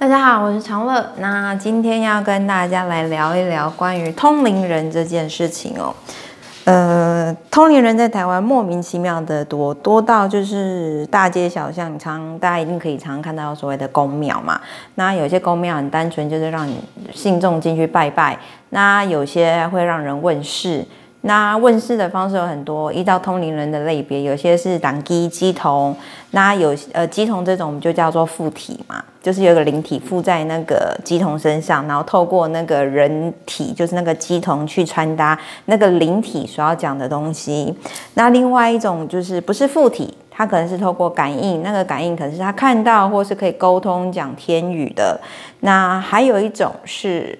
大家好，我是长乐。那今天要跟大家来聊一聊关于通灵人这件事情哦。呃，通灵人在台湾莫名其妙的多，多到就是大街小巷常大家一定可以常常看到所谓的宫庙嘛。那有些宫庙很单纯，就是让你信众进去拜拜。那有些会让人问事。那问世的方式有很多，依照通灵人的类别，有些是挡乩乩童，那有呃乩童这种我们就叫做附体嘛，就是有个灵体附在那个乩童身上，然后透过那个人体，就是那个乩童去传达那个灵体所要讲的东西。那另外一种就是不是附体，它可能是透过感应，那个感应可能是他看到或是可以沟通讲天语的。那还有一种是。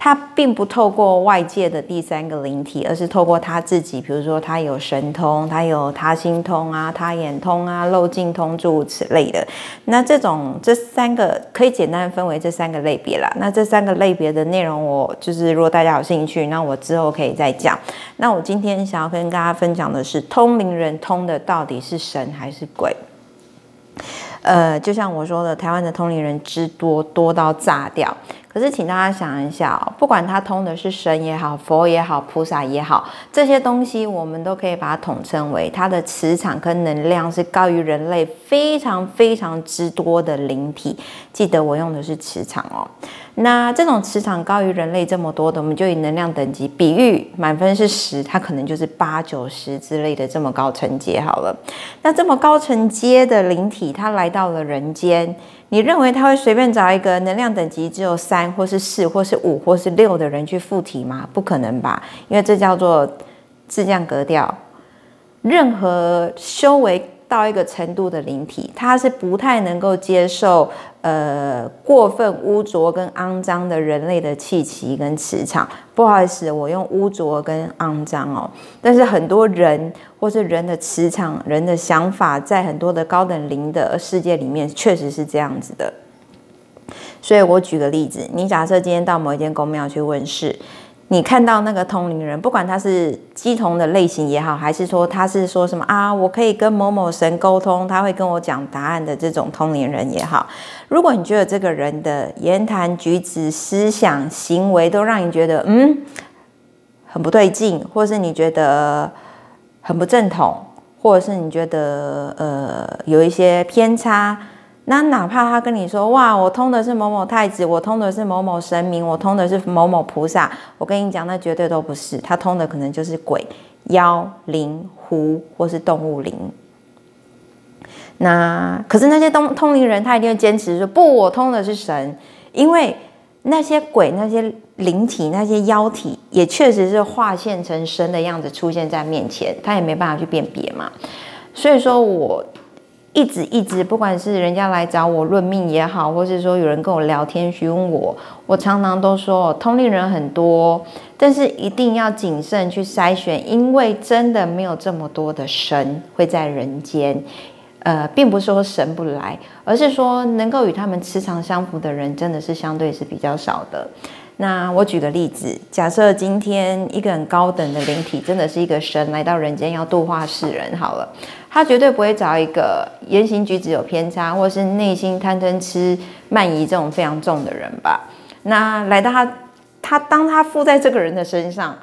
他并不透过外界的第三个灵体，而是透过他自己，比如说他有神通，他有他心通啊，他眼通啊，漏尽通诸如此类的。那这种这三个可以简单分为这三个类别啦。那这三个类别的内容，我就是如果大家有兴趣，那我之后可以再讲。那我今天想要跟大家分享的是，通灵人通的到底是神还是鬼？呃，就像我说的，台湾的通灵人之多，多到炸掉。可是，请大家想一下，不管他通的是神也好，佛也好，菩萨也好，这些东西我们都可以把它统称为它的磁场跟能量是高于人类非常非常之多的灵体。记得我用的是磁场哦。那这种磁场高于人类这么多的，我们就以能量等级比喻，满分是十，它可能就是八九十之类的这么高层阶好了。那这么高层阶的灵体，它来到了人间。你认为他会随便找一个能量等级只有三，或是四，或是五，或是六的人去附体吗？不可能吧，因为这叫做自降格调。任何修为到一个程度的灵体，他是不太能够接受呃过分污浊跟肮脏的人类的气息跟磁场。不好意思，我用污浊跟肮脏哦。但是很多人或是人的磁场、人的想法，在很多的高等灵的世界里面，确实是这样子的。所以我举个例子，你假设今天到某一间宫庙去问事。你看到那个通灵人，不管他是鸡同的类型也好，还是说他是说什么啊，我可以跟某某神沟通，他会跟我讲答案的这种通灵人也好，如果你觉得这个人的言谈举止、思想、行为都让你觉得嗯很不对劲，或是你觉得很不正统，或者是你觉得呃有一些偏差。那哪怕他跟你说哇，我通的是某某太子，我通的是某某神明，我通的是某某菩萨，我跟你讲，那绝对都不是，他通的可能就是鬼、妖、灵、狐或是动物灵。那可是那些通通灵人，他一定会坚持说不，我通的是神，因为那些鬼、那些灵体、那些妖体，也确实是化现成神的样子出现在面前，他也没办法去辨别嘛。所以说我。一直一直，不管是人家来找我论命也好，或是说有人跟我聊天询问我，我常常都说通灵人很多，但是一定要谨慎去筛选，因为真的没有这么多的神会在人间。呃，并不是说神不来，而是说能够与他们磁场相符的人，真的是相对是比较少的。那我举个例子，假设今天一个很高等的灵体，真的是一个神来到人间要度化世人，好了，他绝对不会找一个言行举止有偏差，或是内心贪嗔痴慢疑这种非常重的人吧？那来到他，他当他附在这个人的身上，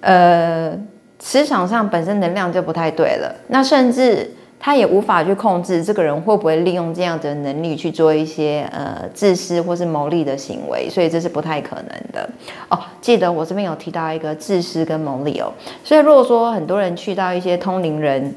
呃，磁场上本身能量就不太对了，那甚至。他也无法去控制这个人会不会利用这样的能力去做一些呃自私或是牟利的行为，所以这是不太可能的哦。记得我这边有提到一个自私跟牟利哦，所以如果说很多人去到一些通灵人。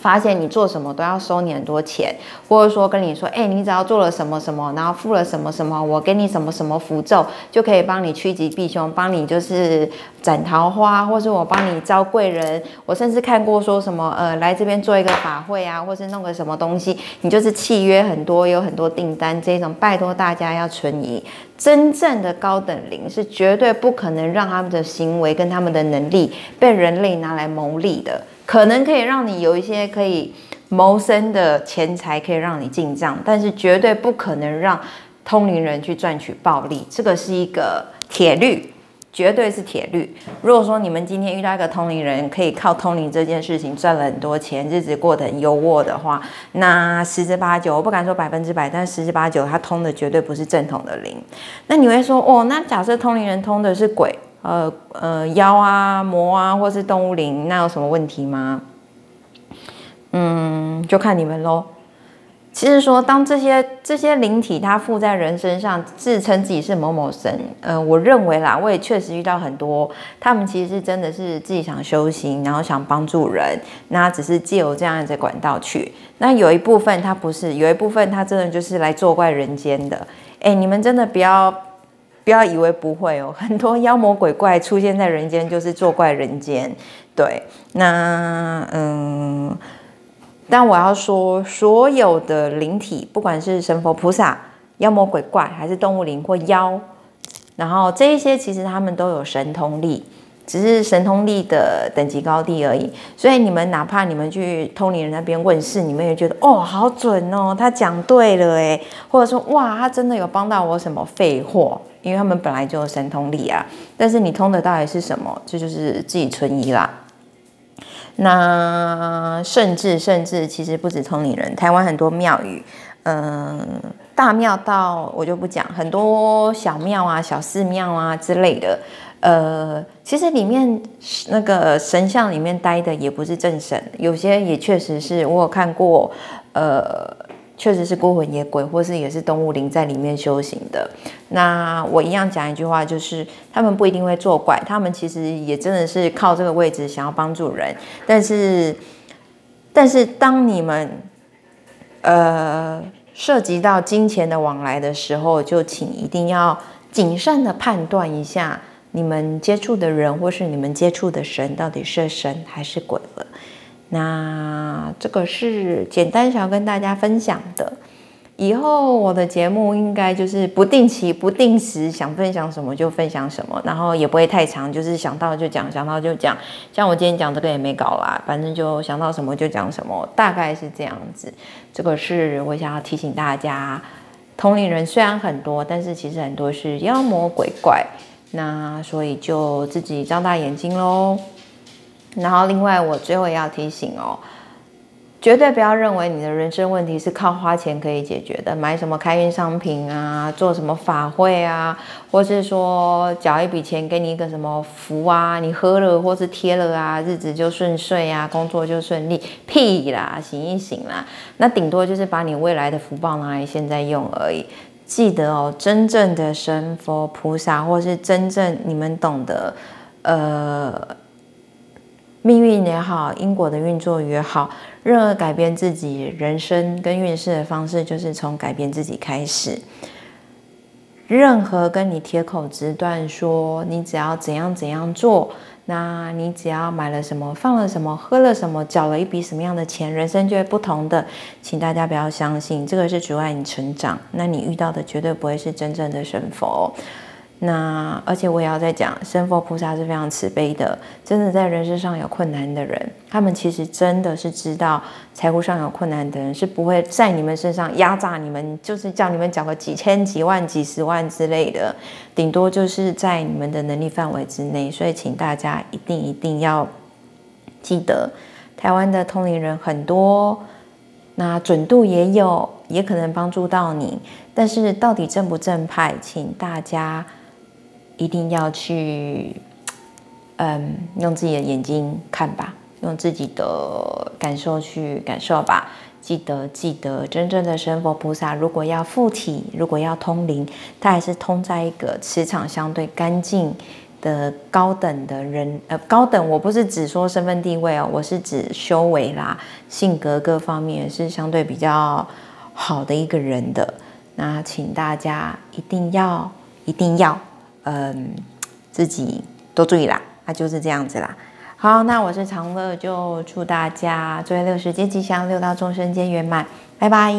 发现你做什么都要收你很多钱，或者说跟你说，哎，你只要做了什么什么，然后付了什么什么，我给你什么什么符咒，就可以帮你趋吉避凶，帮你就是斩桃花，或是我帮你招贵人。我甚至看过说什么，呃，来这边做一个法会啊，或是弄个什么东西，你就是契约很多，有很多订单这种，拜托大家要存疑。真正的高等灵是绝对不可能让他们的行为跟他们的能力被人类拿来牟利的。可能可以让你有一些可以谋生的钱财，可以让你进账，但是绝对不可能让通灵人去赚取暴利，这个是一个铁律。绝对是铁律。如果说你们今天遇到一个通灵人，可以靠通灵这件事情赚了很多钱，日子过得很优渥的话，那十之八九，我不敢说百分之百，但十之八九，他通的绝对不是正统的灵。那你会说，哦，那假设通灵人通的是鬼，呃呃妖啊魔啊，或是动物灵，那有什么问题吗？嗯，就看你们喽。其实说，当这些这些灵体它附在人身上，自称自己是某某神，呃，我认为啦，我也确实遇到很多，他们其实是真的是自己想修行，然后想帮助人，那只是借由这样子管道去。那有一部分他不是，有一部分他真的就是来作怪人间的。哎，你们真的不要不要以为不会哦，很多妖魔鬼怪出现在人间就是作怪人间。对，那嗯。但我要说，所有的灵体，不管是神佛菩萨、妖魔鬼怪，还是动物灵或妖，然后这一些其实他们都有神通力，只是神通力的等级高低而已。所以你们哪怕你们去通灵人那边问事，你们也觉得哦，好准哦，他讲对了诶，或者说哇，他真的有帮到我什么废话，因为他们本来就有神通力啊。但是你通的到底是什么？这就是自己存疑啦。那甚至甚至其实不止通灵人，台湾很多庙宇，嗯，大庙到我就不讲，很多小庙啊、小寺庙啊之类的，呃，其实里面那个神像里面待的也不是正神，有些也确实是我有看过，呃。确实是孤魂野鬼，或是也是动物灵在里面修行的。那我一样讲一句话，就是他们不一定会作怪，他们其实也真的是靠这个位置想要帮助人。但是，但是当你们呃涉及到金钱的往来的时候，就请一定要谨慎的判断一下，你们接触的人或是你们接触的神到底是神还是鬼了。那这个是简单想要跟大家分享的。以后我的节目应该就是不定期、不定时，想分享什么就分享什么，然后也不会太长，就是想到就讲，想到就讲。像我今天讲这个也没搞啦，反正就想到什么就讲什么，大概是这样子。这个是我想要提醒大家，同龄人虽然很多，但是其实很多是妖魔鬼怪，那所以就自己张大眼睛喽。然后，另外我最后也要提醒哦，绝对不要认为你的人生问题是靠花钱可以解决的，买什么开运商品啊，做什么法会啊，或是说缴一笔钱给你一个什么符啊，你喝了或是贴了啊，日子就顺遂啊，工作就顺利，屁啦，醒一醒啦，那顶多就是把你未来的福报拿来现在用而已。记得哦，真正的神佛菩萨，或是真正你们懂得，呃。命运也好，因果的运作也好，任何改变自己人生跟运势的方式，就是从改变自己开始。任何跟你铁口直断说你只要怎样怎样做，那你只要买了什么、放了什么、喝了什么、缴了一笔什么样的钱，人生就会不同的，请大家不要相信，这个是阻碍你成长。那你遇到的绝对不会是真正的神佛。那而且我也要再讲，神佛菩萨是非常慈悲的，真的在人世上有困难的人，他们其实真的是知道财务上有困难的人是不会在你们身上压榨你们，就是叫你们缴个几千、几万、几十万之类的，顶多就是在你们的能力范围之内。所以请大家一定一定要记得，台湾的通灵人很多，那准度也有，也可能帮助到你，但是到底正不正派，请大家。一定要去，嗯，用自己的眼睛看吧，用自己的感受去感受吧。记得，记得，真正的神佛菩萨，如果要附体，如果要通灵，他还是通在一个磁场相对干净的高等的人。呃，高等，我不是指说身份地位哦，我是指修为啦、性格各方面是相对比较好的一个人的。那请大家一定要，一定要。嗯，自己多注意啦，那就是这样子啦。好，那我是长乐，就祝大家昼夜六时皆吉祥，六道众生皆圆满，拜拜。